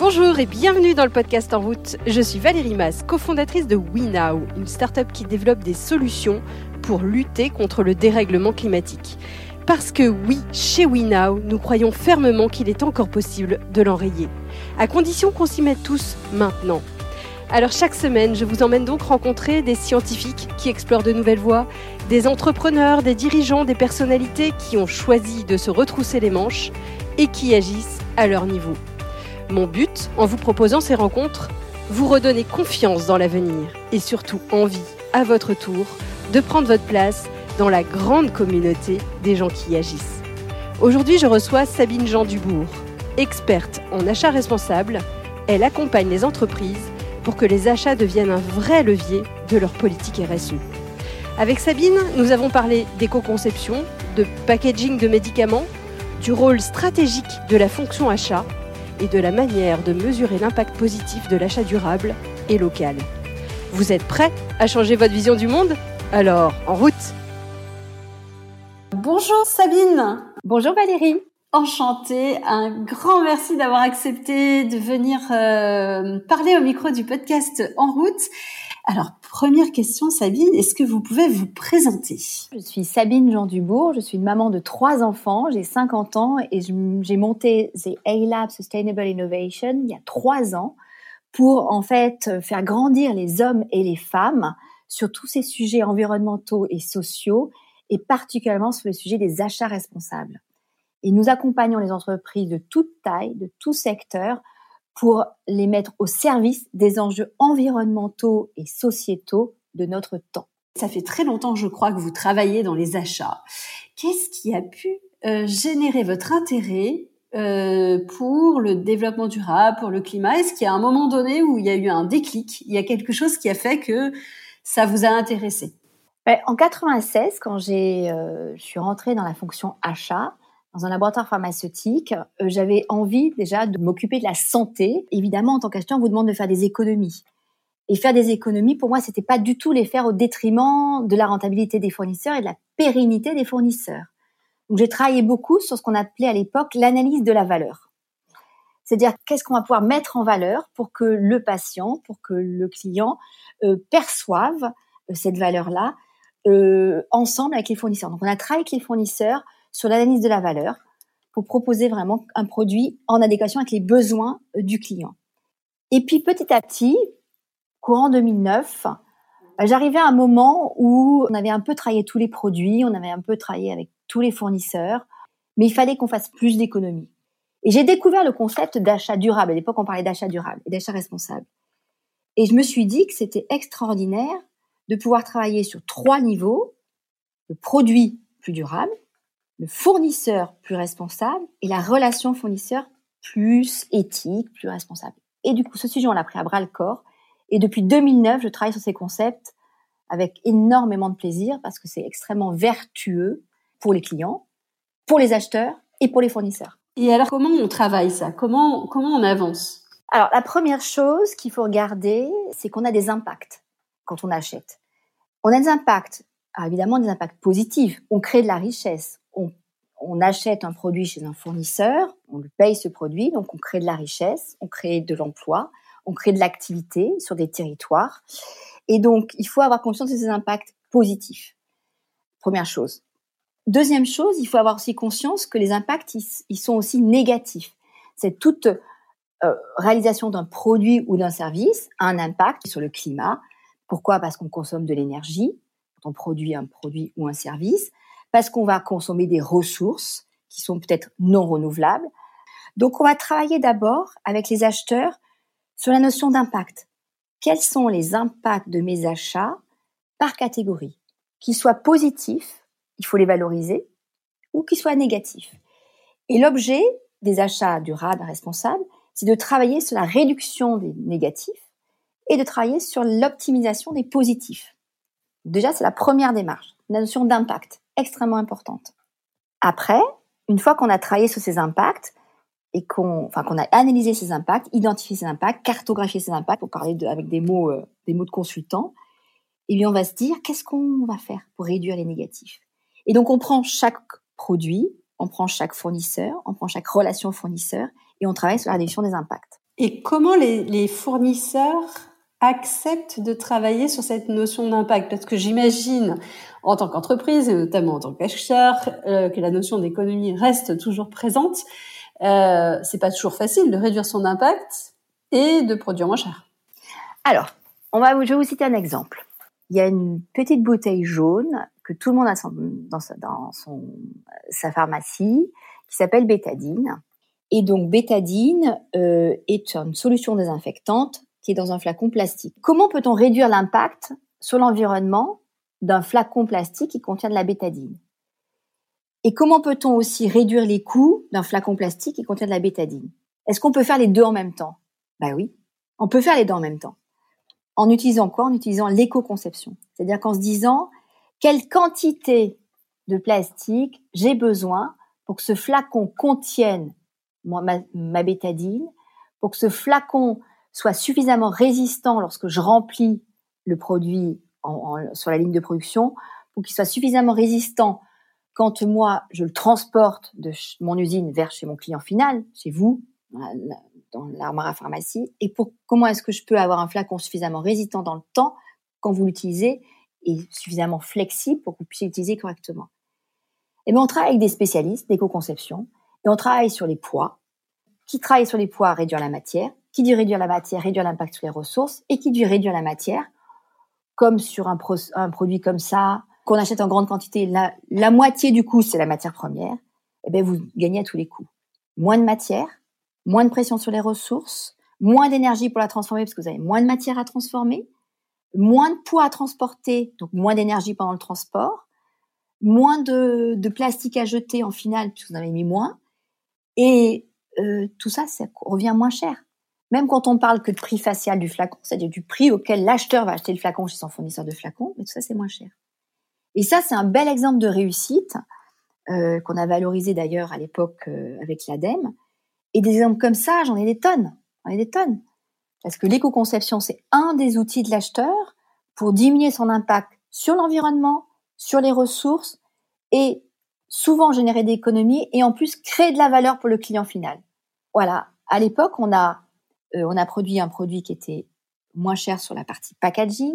Bonjour et bienvenue dans le podcast En route. Je suis Valérie Mas, cofondatrice de WeNow, une start-up qui développe des solutions pour lutter contre le dérèglement climatique. Parce que oui, chez WeNow, nous croyons fermement qu'il est encore possible de l'enrayer, à condition qu'on s'y mette tous maintenant. Alors chaque semaine, je vous emmène donc rencontrer des scientifiques qui explorent de nouvelles voies, des entrepreneurs, des dirigeants, des personnalités qui ont choisi de se retrousser les manches et qui agissent à leur niveau. Mon but, en vous proposant ces rencontres, vous redonner confiance dans l'avenir et surtout envie, à votre tour, de prendre votre place dans la grande communauté des gens qui agissent. Aujourd'hui, je reçois Sabine Jean Dubourg, experte en achat responsable. Elle accompagne les entreprises pour que les achats deviennent un vrai levier de leur politique RSE. Avec Sabine, nous avons parlé d'éco-conception, de packaging de médicaments, du rôle stratégique de la fonction achat et de la manière de mesurer l'impact positif de l'achat durable et local. Vous êtes prêts à changer votre vision du monde? Alors, en route! Bonjour Sabine. Bonjour Valérie. Enchantée, un grand merci d'avoir accepté de venir euh, parler au micro du podcast En route. Alors, première question, Sabine, est-ce que vous pouvez vous présenter? Je suis Sabine Jean Dubourg, je suis une maman de trois enfants, j'ai 50 ans et j'ai monté The A-Lab Sustainable Innovation il y a trois ans pour en fait faire grandir les hommes et les femmes sur tous ces sujets environnementaux et sociaux et particulièrement sur le sujet des achats responsables. Et nous accompagnons les entreprises de toute taille, de tout secteur, pour les mettre au service des enjeux environnementaux et sociétaux de notre temps. Ça fait très longtemps, je crois, que vous travaillez dans les achats. Qu'est-ce qui a pu euh, générer votre intérêt euh, pour le développement durable, pour le climat? Est-ce qu'il y a un moment donné où il y a eu un déclic? Il y a quelque chose qui a fait que ça vous a intéressé? Ben, En 96, quand j'ai, euh, je suis rentrée dans la fonction achat, dans un laboratoire pharmaceutique, euh, j'avais envie déjà de m'occuper de la santé. Évidemment, en tant qu'acheteur, on vous demande de faire des économies. Et faire des économies, pour moi, c'était pas du tout les faire au détriment de la rentabilité des fournisseurs et de la pérennité des fournisseurs. Donc, j'ai travaillé beaucoup sur ce qu'on appelait à l'époque l'analyse de la valeur. C'est-à-dire, qu'est-ce qu'on va pouvoir mettre en valeur pour que le patient, pour que le client euh, perçoive euh, cette valeur-là ensemble avec les fournisseurs. Donc, on a travaillé avec les fournisseurs sur l'analyse de la valeur pour proposer vraiment un produit en adéquation avec les besoins euh, du client. Et puis petit à petit, courant 2009, euh, j'arrivais à un moment où on avait un peu travaillé tous les produits, on avait un peu travaillé avec tous les fournisseurs, mais il fallait qu'on fasse plus d'économies. Et j'ai découvert le concept d'achat durable. À l'époque, on parlait d'achat durable et d'achat responsable. Et je me suis dit que c'était extraordinaire de pouvoir travailler sur trois niveaux. Le produit plus durable, le fournisseur plus responsable et la relation fournisseur plus éthique, plus responsable. Et du coup, ce sujet, on l'a pris à bras le corps. Et depuis 2009, je travaille sur ces concepts avec énormément de plaisir parce que c'est extrêmement vertueux pour les clients, pour les acheteurs et pour les fournisseurs. Et alors, comment on travaille ça? Comment comment on avance? Alors, la première chose qu'il faut regarder, c'est qu'on a des impacts quand on achète. On a des impacts, évidemment des impacts positifs. On crée de la richesse, on, achète un produit chez un fournisseur, on lui paye ce produit, donc on crée de la richesse, on crée de l'emploi, on crée de l'activité sur des territoires. Et donc, il faut avoir conscience de ces impacts positifs. Première chose. Deuxième chose, il faut avoir aussi conscience que les impacts, ils, sont aussi négatifs. C'est toute euh, réalisation d'un produit ou d'un service a un impact sur le climat. Pourquoi? Parce qu'on consomme de l'énergie quand on produit un produit ou un service parce qu'on va consommer des ressources qui sont peut-être non renouvelables. Donc on va travailler d'abord avec les acheteurs sur la notion d'impact. Quels sont les impacts de mes achats par catégorie? Qu'ils soient positifs, il faut les valoriser, ou qu'ils soient négatifs. Et l'objet des achats durables responsables, c'est de travailler sur la réduction des négatifs et de travailler sur l'optimisation des positifs. Déjà, c'est la première démarche, la notion d'impact extrêmement importante. Après, une fois qu'on a travaillé sur ces impacts et qu'on, enfin, qu'on a analysé ces impacts, identifié ces impacts, cartographié ces impacts, pour parler avec des mots, euh, des mots de consultant, et bien on va se dire qu'est-ce qu'on va faire pour réduire les négatifs? Et donc on prend chaque produit, on prend chaque fournisseur, on prend chaque relation fournisseur et on travaille sur la réduction des impacts. Et comment les fournisseurs acceptent de travailler sur cette notion d'impact? Parce que j'imagine, en tant qu'entreprise, et notamment en tant qu'acheteur, euh, que la notion d'économie reste toujours présente. Euh, c'est pas toujours facile de réduire son impact et de produire moins cher. Alors, on va, je vais vous citer un exemple. Il y a une petite bouteille jaune que tout le monde a dans, sa, pharmacie qui s'appelle bétadine. Et donc bétadine euh, est une solution désinfectante qui est dans un flacon plastique. Comment peut-on réduire l'impact sur l'environnement d'un flacon plastique qui contient de la bétadine Et comment peut-on aussi réduire les coûts d'un flacon plastique qui contient de la bétadine? Est-ce qu'on peut faire les deux en même temps? Ben oui, on peut faire les deux en même temps. En utilisant quoi? En utilisant l'éco-conception. C'est-à-dire qu'en se disant quelle quantité de plastique j'ai besoin pour que ce flacon contienne ma, bétadine, pour que ce flacon soit suffisamment résistant lorsque je remplis le produit sur la ligne de production, pour qu'il soit suffisamment résistant quand moi je le transporte de mon usine vers chez mon client final, chez vous, dans l'armoire à pharmacie, et pour comment est-ce que je peux avoir un flacon suffisamment résistant dans le temps quand vous l'utilisez et suffisamment flexible pour que vous puissiez l'utiliser correctement? Et eh bien, on travaille avec des spécialistes d'éco-conception et on travaille sur les poids. Qui travaille sur les poids, réduire la matière. Qui dit réduire la matière, réduire l'impact sur les ressources. Et qui dit réduire la matière, comme sur un, produit comme ça, qu'on achète en grande quantité, la, moitié du coût, c'est la matière première. Eh bien, vous gagnez à tous les coups. Moins de matière, moins de pression sur les ressources, moins d'énergie pour la transformer parce que vous avez moins de matière à transformer, moins de poids à transporter, donc moins d'énergie pendant le transport, moins de, de, plastique à jeter en finale puisque vous en avez mis moins, et euh, tout ça, ça revient moins cher. Même quand on parle que de prix facial du flacon, c'est-à-dire du prix auquel l'acheteur va acheter le flacon chez son fournisseur de flacon, mais tout ça c'est moins cher. Et ça c'est un bel exemple de réussite euh, qu'on a valorisé d'ailleurs à l'époque euh, avec l'ADEME. Et des exemples comme ça, j'en ai des tonnes, j'en ai des tonnes. Parce que l'éco-conception, c'est un des outils de l'acheteur pour diminuer son impact sur l'environnement, sur les ressources et souvent générer des économies et en plus créer de la valeur pour le client final. Voilà. À l'époque, on a, euh, on a produit un produit qui était moins cher sur la partie packaging.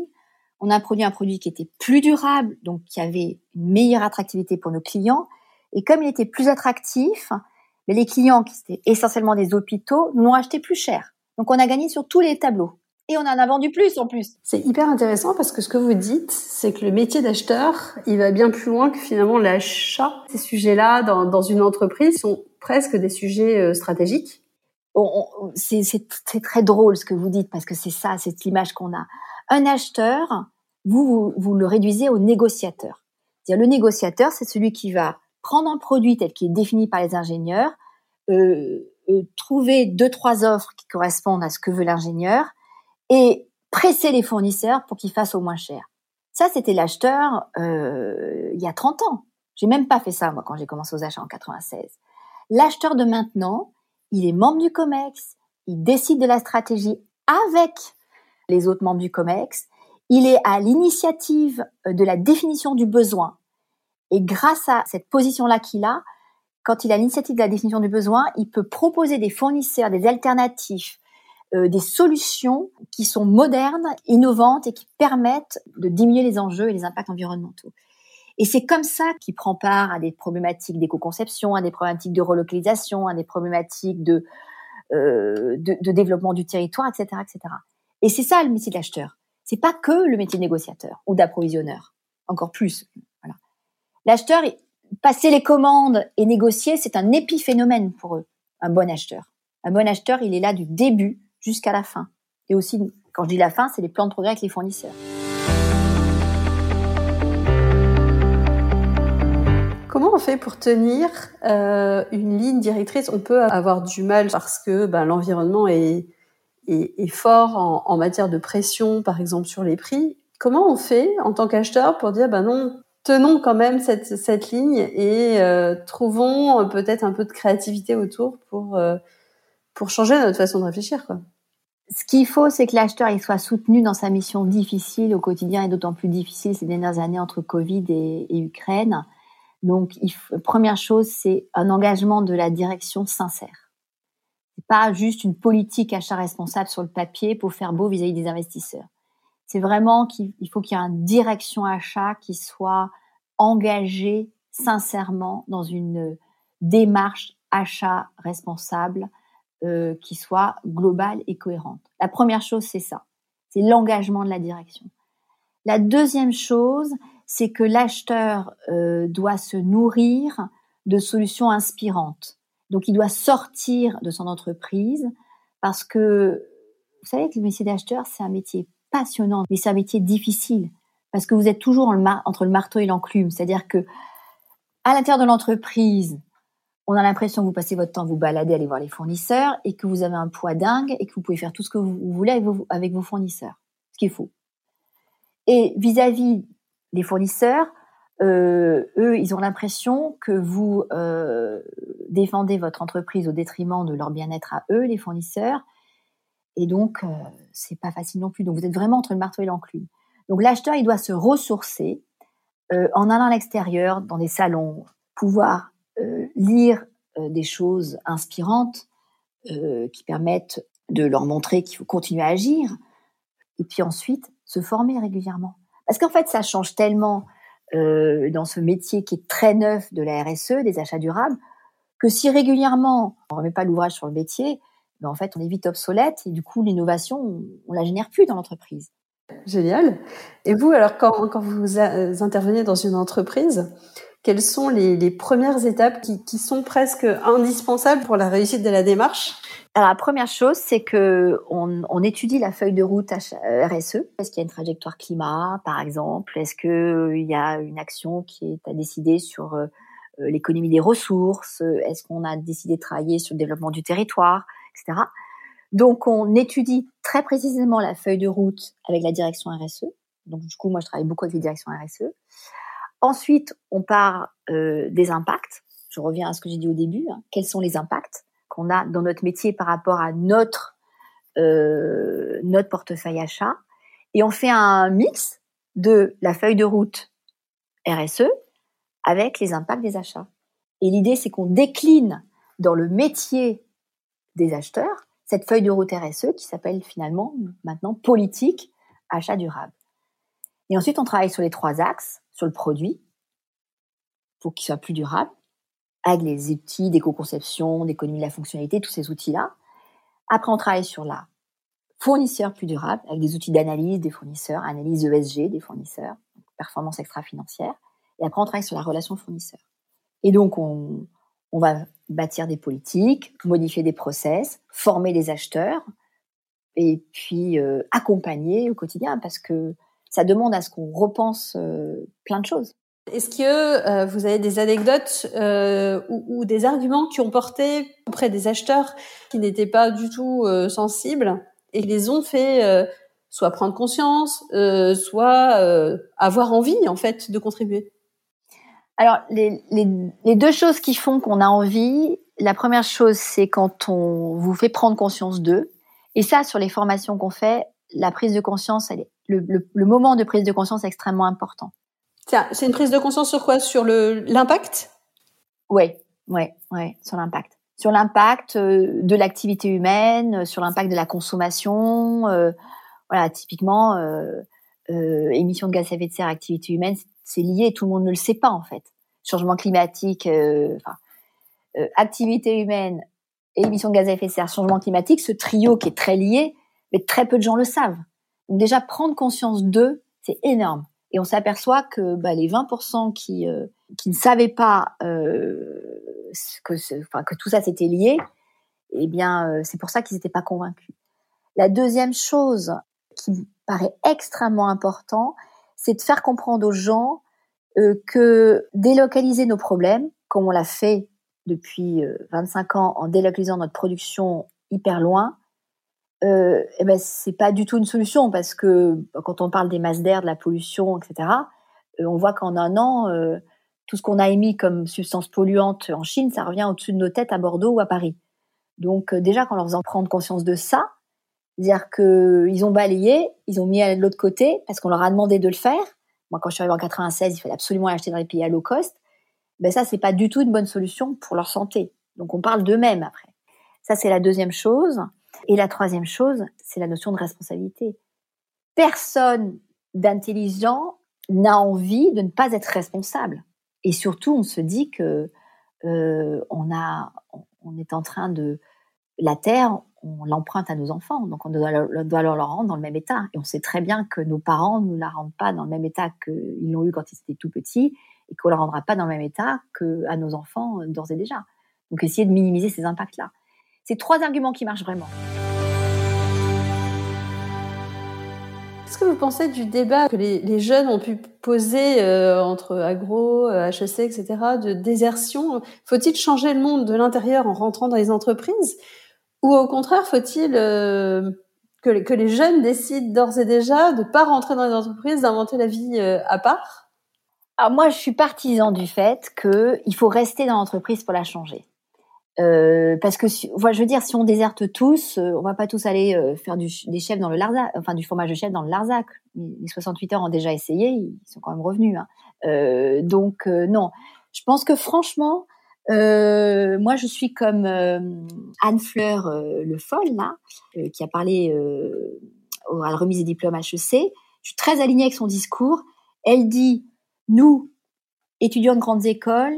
On a produit un produit qui était plus durable, donc qui avait une meilleure attractivité pour nos clients. Et comme il était plus attractif, les clients qui étaient essentiellement des hôpitaux l'ont acheté plus cher. Donc on a gagné sur tous les tableaux. Et on en a vendu plus en plus. C'est hyper intéressant parce que ce que vous dites, c'est que le métier d'acheteur, il va bien plus loin que finalement l'achat. Ces sujets-là, dans, dans, une entreprise, sont presque des sujets euh, stratégiques. C'est très drôle ce que vous dites parce que c'est ça, c'est l'image qu'on a. Un acheteur, vous, vous, vous le réduisez au négociateur. -dire le négociateur, c'est celui qui va prendre un produit tel qu'il est défini par les ingénieurs, euh, euh, trouver deux trois offres qui correspondent à ce que veut l'ingénieur et presser les fournisseurs pour qu'ils fassent au moins cher. Ça, c'était l'acheteur euh, il y a 30 ans. J'ai même pas fait ça moi quand j'ai commencé aux achats en 96. L'acheteur de maintenant, il est membre du Comex, il décide de la stratégie avec les autres membres du Comex, il est à l'initiative de la définition du besoin. Et grâce à cette position-là qu'il a, quand il a l'initiative de la définition du besoin, il peut proposer des fournisseurs, des alternatives, euh, des solutions qui sont modernes, innovantes et qui permettent de diminuer les enjeux et les impacts environnementaux. Et c'est comme ça qu'il prend part à des problématiques d'éco-conception, à des problématiques de relocalisation, à des problématiques de, euh, de, de, développement du territoire, etc., etc. Et c'est ça le métier d'acheteur. C'est pas que le métier de négociateur ou d'approvisionneur, encore plus. L'acheteur, passer les commandes et négocier, c'est un épiphénomène pour eux. Un bon acheteur. Un bon acheteur, il est là du début jusqu'à la fin. Et aussi, quand je dis la fin, c'est les plans de progrès avec les fournisseurs. On fait pour tenir euh, une ligne directrice On peut avoir du mal parce que ben, l'environnement est, fort en, matière de pression, par exemple sur les prix. Comment on fait en tant qu'acheteur pour dire ben non, tenons quand même cette, ligne et euh, trouvons peut-être un peu de créativité autour pour euh, pour changer notre façon de réfléchir ce qu'il faut, c'est que l'acheteur il soit soutenu dans sa mission difficile au quotidien et d'autant plus difficile ces dernières années entre Covid et, Ukraine. Donc, première chose, c'est un engagement de la direction sincère. Pas juste une politique achat responsable sur le papier pour faire beau vis-à-vis des investisseurs. C'est vraiment qu'il faut qu'il y ait une direction achat qui soit engagée sincèrement dans une démarche achat responsable euh, qui soit globale et cohérente. La première chose, c'est ça. C'est l'engagement de la direction. La deuxième chose, c'est que l'acheteur euh, doit se nourrir de solutions inspirantes. Donc, il doit sortir de son entreprise parce que, vous savez que le métier d'acheteur, c'est un métier passionnant, mais c'est un métier difficile parce que vous êtes toujours entre le marteau et l'enclume. C'est-à-dire que, à l'intérieur de l'entreprise, on a l'impression que vous passez votre temps vous balader, à aller voir les fournisseurs et que vous avez un poids dingue et que vous pouvez faire tout ce que vous voulez avec vos fournisseurs. Ce qui est faux. Et vis-à-vis des fournisseurs, euh, eux, ils ont l'impression que vous euh, défendez votre entreprise au détriment de leur bien-être à eux, les fournisseurs. Et donc, euh, c'est pas facile non plus. Donc, vous êtes vraiment entre le marteau et l'enclume. Donc, l'acheteur, il doit se ressourcer euh, en allant à l'extérieur, dans des salons, pouvoir lire des choses inspirantes qui permettent de leur montrer qu'il faut continuer à agir. Et puis ensuite, se former régulièrement. Parce qu'en fait, ça change tellement euh, dans ce métier qui est très neuf de la RSE, des achats durables, que si régulièrement on ne remet pas l'ouvrage sur le métier, ben en fait on est vite obsolète et du coup l'innovation on, la génère plus dans l'entreprise. Génial. Et vous alors quand, quand vous intervenez dans une entreprise, quelles sont les, les premières étapes qui, qui, sont presque indispensables pour la réussite de la démarche? Alors la première chose, c'est que on, on, étudie la feuille de route RSE. Est-ce qu'il y a une trajectoire climat, par exemple? Est-ce qu'il euh, y a une action qui est à décider sur euh, euh, l'économie des ressources? Est-ce qu'on a décidé de travailler sur le développement du territoire, etc. Donc on étudie très précisément la feuille de route avec la direction RSE. Donc du coup, moi, je travaille beaucoup avec les directions RSE. Ensuite, on part euh, des impacts. Je reviens à ce que j'ai dit au début. Hein. Quels sont les impacts qu'on a dans notre métier par rapport à notre euh, notre portefeuille achat? Et on fait un mix de la feuille de route RSE avec les impacts des achats. Et l'idée, c'est qu'on décline dans le métier des acheteurs cette feuille de route RSE qui s'appelle finalement maintenant politique achat durable. Et ensuite, on travaille sur les trois axes, sur le produit, pour qu'il soit plus durable, avec les outils d'éco-conception, d'économie de la fonctionnalité, tous ces outils-là. Après, on travaille sur la fournisseur plus durable, avec des outils d'analyse des fournisseurs, analyse ESG des fournisseurs, performance extra-financière. Et après, on travaille sur la relation fournisseur. Et donc, on, va bâtir des politiques, modifier des process, former les acheteurs, et puis euh, accompagner au quotidien, parce que ça demande à ce qu'on repense euh, plein de choses. Est-ce que euh, vous avez des anecdotes euh, ou, ou, des arguments qui ont porté auprès des acheteurs qui n'étaient pas du tout euh, sensibles et les ont fait soit prendre conscience, soit avoir envie en fait de contribuer? Alors les, les, les, deux choses qui font qu'on a envie, la première chose c'est quand on vous fait prendre conscience d'eux. Et ça, sur les formations qu'on fait, la prise de conscience, elle est, le, le, le moment de prise de conscience est extrêmement important. Tiens, c'est une prise de conscience sur quoi? Sur l'impact? Oui, oui, oui, sur l'impact. Sur l'impact euh, de l'activité humaine, euh, sur l'impact de la consommation. Euh, voilà, typiquement, euh, euh, émissions de gaz à effet de serre, activité humaine, c'est lié. Tout le monde ne le sait pas en fait. Changement climatique, enfin, activité humaine émissions de gaz à effet de serre, changement climatique, ce trio qui est très lié, mais très peu de gens le savent. Donc déjà prendre conscience d'eux, c'est énorme. Et on s'aperçoit que bah, les 20% qui, euh, qui ne savaient pas euh, que, tout ça c'était lié, eh bien, euh, c'est pour ça qu'ils n'étaient pas convaincus. La deuxième chose qui me paraît extrêmement important, c'est de faire comprendre aux gens que délocaliser nos problèmes, comme on l'a fait depuis 25 ans en délocalisant notre production hyper loin, euh, eh ben c'est pas du tout une solution parce que quand on parle des masses d'air, de la pollution, etc., euh, on voit qu'en un an, euh, tout ce qu'on a émis comme substances polluantes en Chine, ça revient au-dessus de nos têtes à Bordeaux ou à Paris. Donc euh, déjà, quand leur faisant prendre conscience de ça, c'est-à-dire qu'ils ont balayé, ils ont mis à l'autre côté parce qu'on leur a demandé de le faire. Moi, quand je suis arrivée en 96, il fallait absolument acheter dans les pays à low cost. Ben ça, c'est pas du tout une bonne solution pour leur santé. Donc on parle d'eux-mêmes après. Ça, c'est la deuxième chose. Et la troisième chose, c'est la notion de responsabilité. Personne d'intelligent n'a envie de ne pas être responsable. Et surtout, on se dit que euh, on est en train de la terre, on l'emprunte à nos enfants, donc on doit, leur, leur rendre dans le même état. Et on sait très bien que nos parents ne la rendent pas dans le même état qu'ils l'ont eu quand ils étaient tout petits, et qu'on la rendra pas dans le même état que à nos enfants d'ores et déjà. Donc essayer de minimiser ces impacts-là. C'est trois arguments qui marchent vraiment. Qu'est-ce que vous pensez du débat que les, jeunes ont pu poser euh, entre agro, HEC, etc., de désertion? Faut-il changer le monde de l'intérieur en rentrant dans les entreprises? Ou au contraire, faut-il euh, que, les jeunes décident d'ores et déjà de ne pas rentrer dans les entreprises, d'inventer la vie euh, à part? Alors moi, je suis partisan du fait qu'il faut rester dans l'entreprise pour la changer. Euh, parce que, je veux dire, si on déserte tous, euh, on va pas tous aller euh, faire du, des chefs dans le Larzac, enfin du fromage de chef dans le Larzac. Les 68 heures ont déjà essayé, ils sont quand même revenus. Hein. Euh, donc non, je pense que franchement, moi je suis comme Anne Fleur Le Foll là, qui a parlé à la remise des diplômes HEC. Je suis très alignée avec son discours. Elle dit nous, étudiants de grandes écoles,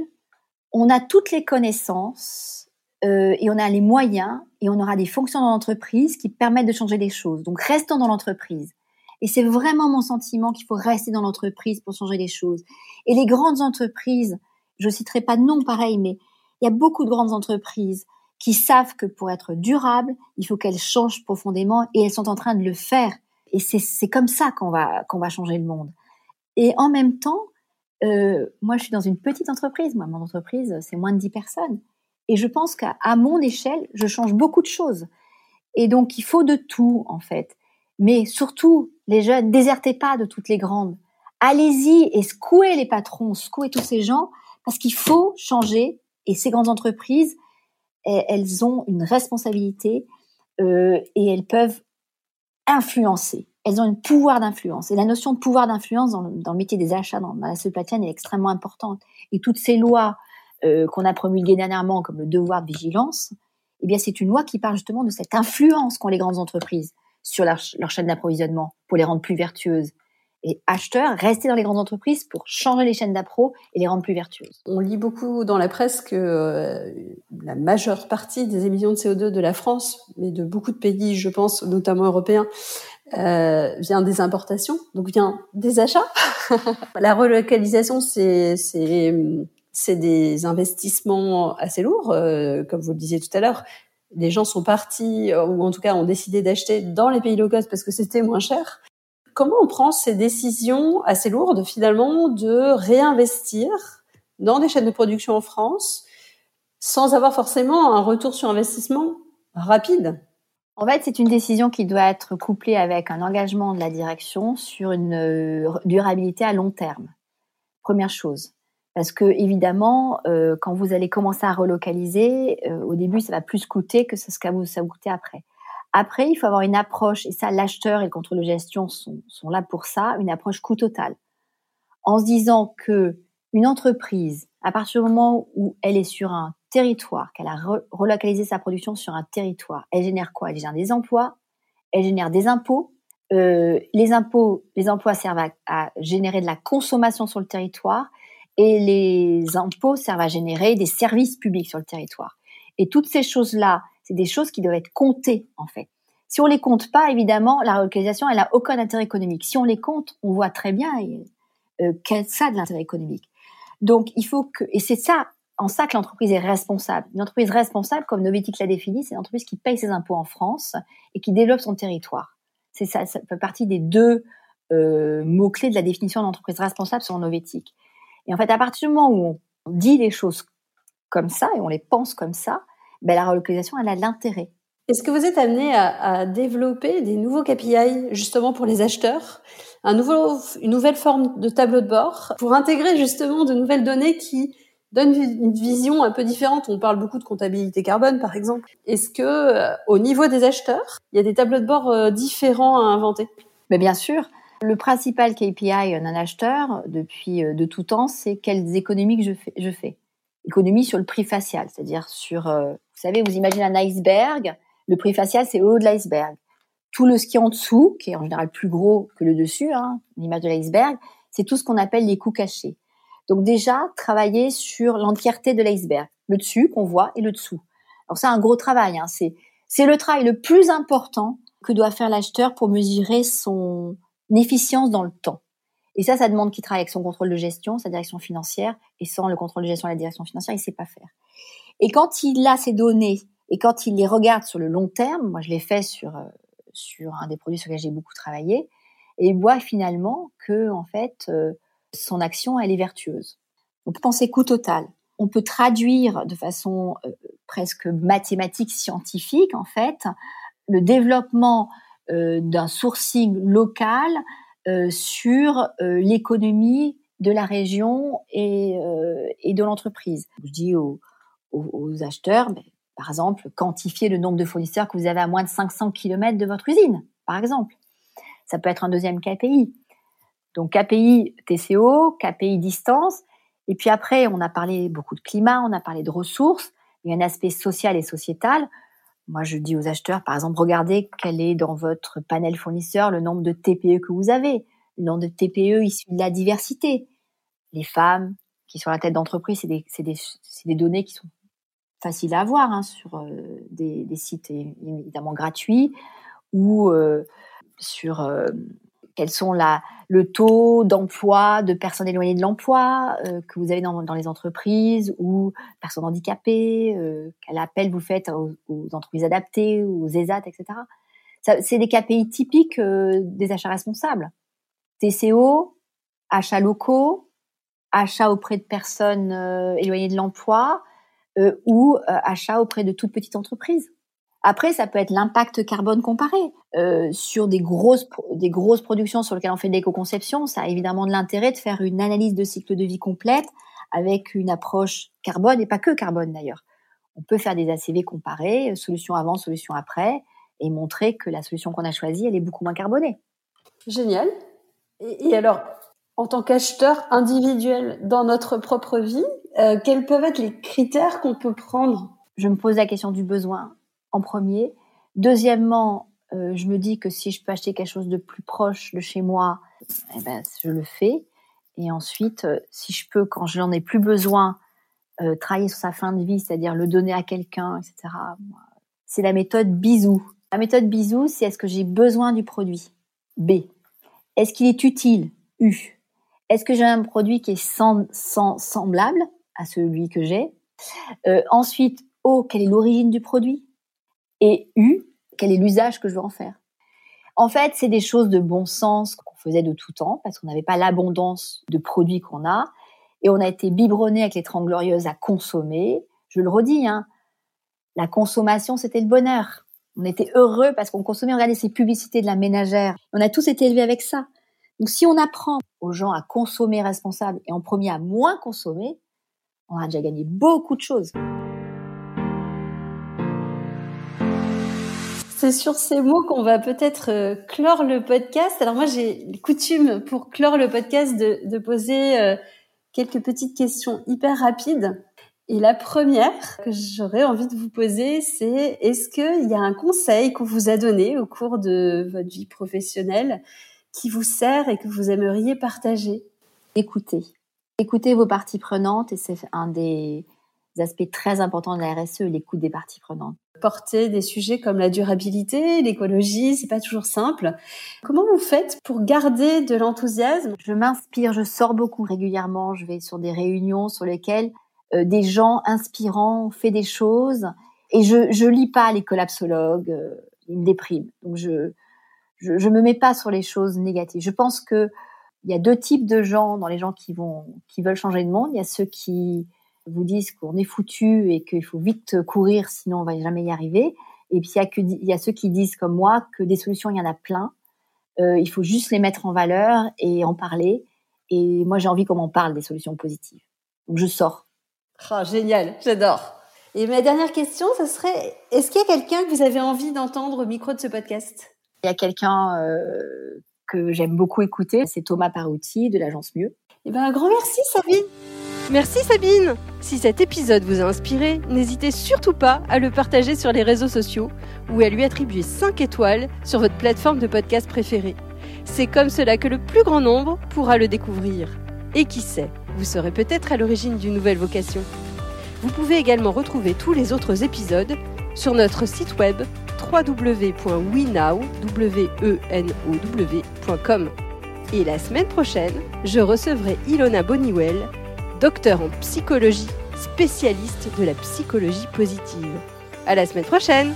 on a toutes les connaissances euh, et on a les moyens et on aura des fonctions dans l'entreprise qui permettent de changer les choses. Donc restons dans l'entreprise. Et c'est vraiment mon sentiment qu'il faut rester dans l'entreprise pour changer les choses. Et les grandes entreprises, je citerai pas de nom pareil, mais il y a beaucoup de grandes entreprises qui savent que pour être durables, il faut qu'elles changent profondément et elles sont en train de le faire. Et c'est comme ça qu'on va va changer le monde. Et en même temps, euh, moi je suis dans une petite entreprise. Moi, mon entreprise, c'est moins de 10 personnes. Et je pense qu'à mon échelle, je change beaucoup de choses. Et donc, il faut de tout, en fait. Mais surtout, les jeunes, désertez pas de toutes les grandes. Allez-y et secouez les patrons, secouez tous ces gens, parce qu'il faut changer. Et ces grandes entreprises, elles ont une responsabilité euh, et elles peuvent influencer. Elles ont un pouvoir d'influence. Et la notion de pouvoir d'influence dans, le métier des achats, dans, dans la supply chain, est extrêmement importante. Et toutes ces lois euh, qu'on a promulgué dernièrement comme le devoir de vigilance, eh bien c'est une loi qui parle justement de cette influence qu'ont les grandes entreprises sur leur, chaîne d'approvisionnement pour les rendre plus vertueuses. Et acheteurs, rester dans les grandes entreprises pour changer les chaînes d'appro et les rendre plus vertueuses. On lit beaucoup dans la presse que euh, la majeure partie des émissions de CO2 de la France, mais de beaucoup de pays, je pense, notamment européens, euh, vient des importations, donc vient des achats. la relocalisation, c'est c'est des investissements assez lourds, euh, comme vous le disiez tout à l'heure. Les gens sont partis, euh, ou en tout cas ont décidé d'acheter dans les pays low cost parce que c'était moins cher. Comment on prend ces décisions assez lourdes finalement de réinvestir dans des chaînes de production en France sans avoir forcément un retour sur investissement rapide? En fait, c'est une décision qui doit être couplée avec un engagement de la direction sur une euh, durabilité à long terme. Première chose. Parce que évidemment, euh, quand vous allez commencer à relocaliser, euh, au début, ça va plus coûter que ce que ça vous coûter après. Après, il faut avoir une approche, et ça, l'acheteur et le contrôle de gestion sont, sont là pour ça, une approche coût total. En se disant que une entreprise, à partir du moment où elle est sur un territoire, qu'elle a relocalisé sa production sur un territoire, elle génère quoi? Elle génère des emplois, elle génère des impôts. Euh, les impôts, les emplois servent à générer de la consommation sur le territoire et les impôts servent à générer des services publics sur le territoire. Et toutes ces choses-là, c'est des choses qui doivent être comptées en fait. Si on les compte pas, évidemment, la relocalisation, elle a aucun intérêt économique. Si on les compte, on voit très bien euh, quel ça de l'intérêt économique. Donc, il faut que, et c'est ça, en ça que l'entreprise est responsable. Une entreprise responsable, comme Novetic l'a défini, c'est une entreprise qui paye ses impôts en France et qui développe son territoire. C'est ça, ça fait partie des deux euh, mots-clés de la définition d'entreprise responsable sur Novetic. Et en fait, à partir du moment où on dit les choses comme ça et on les pense comme ça, ben la relocalisation, elle a de l'intérêt. Est-ce que vous êtes amené à, à, développer des nouveaux KPI justement pour les acheteurs, un nouveau, une nouvelle forme de tableau de bord pour intégrer justement de nouvelles données qui donnent une vision un peu différente. On parle beaucoup de comptabilité carbone par exemple. Est-ce que euh, au niveau des acheteurs, il y a des tableaux de bord euh, différents à inventer? Mais bien sûr. Le principal KPI d'un acheteur depuis euh, de tout temps, c'est quelles économies que je fais. Économie sur le prix facial, c'est-à-dire sur, euh, vous savez, vous imaginez un iceberg, le prix facial, c'est le haut de l'iceberg. Tout le ski en dessous, qui est en général plus gros que le dessus, hein, l'image de l'iceberg, c'est tout ce qu'on appelle les coûts cachés. Donc déjà, travailler sur l'entièreté de l'iceberg, le dessus qu'on voit et le dessous. Alors c'est un gros travail, hein, c'est le travail le plus important que doit faire l'acheteur pour mesurer son efficience dans le temps. Et ça, ça demande qu'il travaille avec son contrôle de gestion, sa direction financière, et sans le contrôle de gestion et la direction financière, il sait pas faire. Et quand il a ces données et quand il les regarde sur le long terme, moi je l'ai fait sur euh, sur un des produits sur lesquels j'ai beaucoup travaillé, et il voit finalement que en fait euh, son action elle est vertueuse. Donc pensez coût total. On peut traduire de façon euh, presque mathématique scientifique en fait le développement d'un sourcing local sur l'économie de la région et, de l'entreprise. Je dis aux, acheteurs, par exemple, quantifier le nombre de fournisseurs que vous avez à moins de 500 km de votre usine, par exemple. Ça peut être un deuxième KPI. Donc KPI TCO, KPI distance. Et puis après, on a parlé beaucoup de climat, on a parlé de ressources. Il y a un aspect social et sociétal. Moi, je dis aux acheteurs, par exemple, regardez quel est dans votre panel fournisseur le nombre de TPE que vous avez, le nombre de TPE issus de la diversité. Les femmes qui sont à la tête d'entreprise, c'est des, données qui sont facile à avoir hein, sur euh, des, sites évidemment gratuits ou euh, sur euh, quels sont la, le taux d'emploi de personnes éloignées de l'emploi que vous avez dans, les entreprises ou personnes handicapées, quel appel vous faites aux, entreprises adaptées, aux ESAT, etc. C'est des KPI typiques des achats responsables. TCO, achats locaux, achats auprès de personnes éloignées de l'emploi, euh, ou euh, achat auprès de toutes petites entreprises. Après, ça peut être l'impact carbone comparé euh, sur des grosses des grosses productions sur lesquelles on fait de l'éco-conception. Ça a évidemment de l'intérêt de faire une analyse de cycle de vie complète avec une approche carbone et pas que carbone d'ailleurs. On peut faire des ACV comparés, solution avant, solution après, et montrer que la solution qu'on a choisie, elle est beaucoup moins carbonée. Génial. Et, et alors, en tant qu'acheteur individuel dans notre propre vie, euh, quels peuvent être les critères qu'on peut prendre? Je me pose la question du besoin en premier. Deuxièmement, euh, je me dis que si je peux acheter quelque chose de plus proche de chez moi, eh ben, je le fais. Et ensuite, euh, si je peux, quand je n'en ai plus besoin, travailler sur sa fin de vie, c'est-à-dire le donner à quelqu'un, etc. C'est la méthode bisou. La méthode bisou, c'est est-ce que j'ai besoin du produit? B. Est-ce qu'il est utile? U. Est-ce que j'ai un produit qui est semblable à celui que j'ai? Euh, ensuite, O, quelle est l'origine du produit? Et U, quel est l'usage que je veux en faire? En fait, c'est des choses de bon sens qu'on faisait de tout temps parce qu'on n'avait pas l'abondance de produits qu'on a et on a été biberonné avec les Trente Glorieuses à consommer. Je le redis, hein, la consommation, c'était le bonheur. On était heureux parce qu'on consommait, on regardait ces publicités de la ménagère. On a tous été élevés avec ça. Donc si on apprend aux gens à consommer responsable et en premier à moins consommer, on a déjà gagné beaucoup de choses. C'est sur ces mots qu'on va peut-être euh, clore le podcast. Alors moi, j'ai coutume pour clore le podcast de, poser euh, quelques petites questions hyper rapides. Et la première que j'aurais envie de vous poser, c'est est-ce qu'il y a un conseil qu'on vous a donné au cours de votre vie professionnelle qui vous sert et que vous aimeriez partager? Écoutez. Écoutez vos parties prenantes et c'est un des aspects très importants de la RSE, l'écoute des parties prenantes. Porter des sujets comme la durabilité, l'écologie, c'est pas toujours simple. Comment vous faites pour garder de l'enthousiasme? Je m'inspire, je sors beaucoup régulièrement, je vais sur des réunions sur lesquelles euh, des gens inspirants ont fait des choses et je je lis pas les collapsologues, euh, ils me dépriment. Donc je, je je me mets pas sur les choses négatives. Je pense que il y a deux types de gens dans les gens qui vont, qui veulent changer de monde. Il y a ceux qui vous disent qu'on est foutu et qu'il faut vite courir, sinon on va jamais y arriver. Et puis il y a, que, il y a ceux qui disent comme moi que des solutions, il y en a plein. Euh, il faut juste les mettre en valeur et en parler. Et moi, j'ai envie qu'on m'en parle des solutions positives. Donc je sors. Oh, génial, j'adore. Et ma dernière question, ce serait, est-ce qu'il y a quelqu'un que vous avez envie d'entendre au micro de ce podcast? Il y a quelqu'un euh, que j'aime beaucoup écouter, c'est Thomas Parouti de l'agence Mieux. Eh ben, un grand merci, Sabine. Merci Sabine Si cet épisode vous a inspiré, n'hésitez surtout pas à le partager sur les réseaux sociaux ou à lui attribuer 5 étoiles sur votre plateforme de podcast préférée. C'est comme cela que le plus grand nombre pourra le découvrir. Et qui sait, vous serez peut-être à l'origine d'une nouvelle vocation. Vous pouvez également retrouver tous les autres épisodes sur notre site web www.wenow.com. Et la semaine prochaine, je recevrai Ilona Boniwell, docteur en psychologie, spécialiste de la psychologie positive. À la semaine prochaine!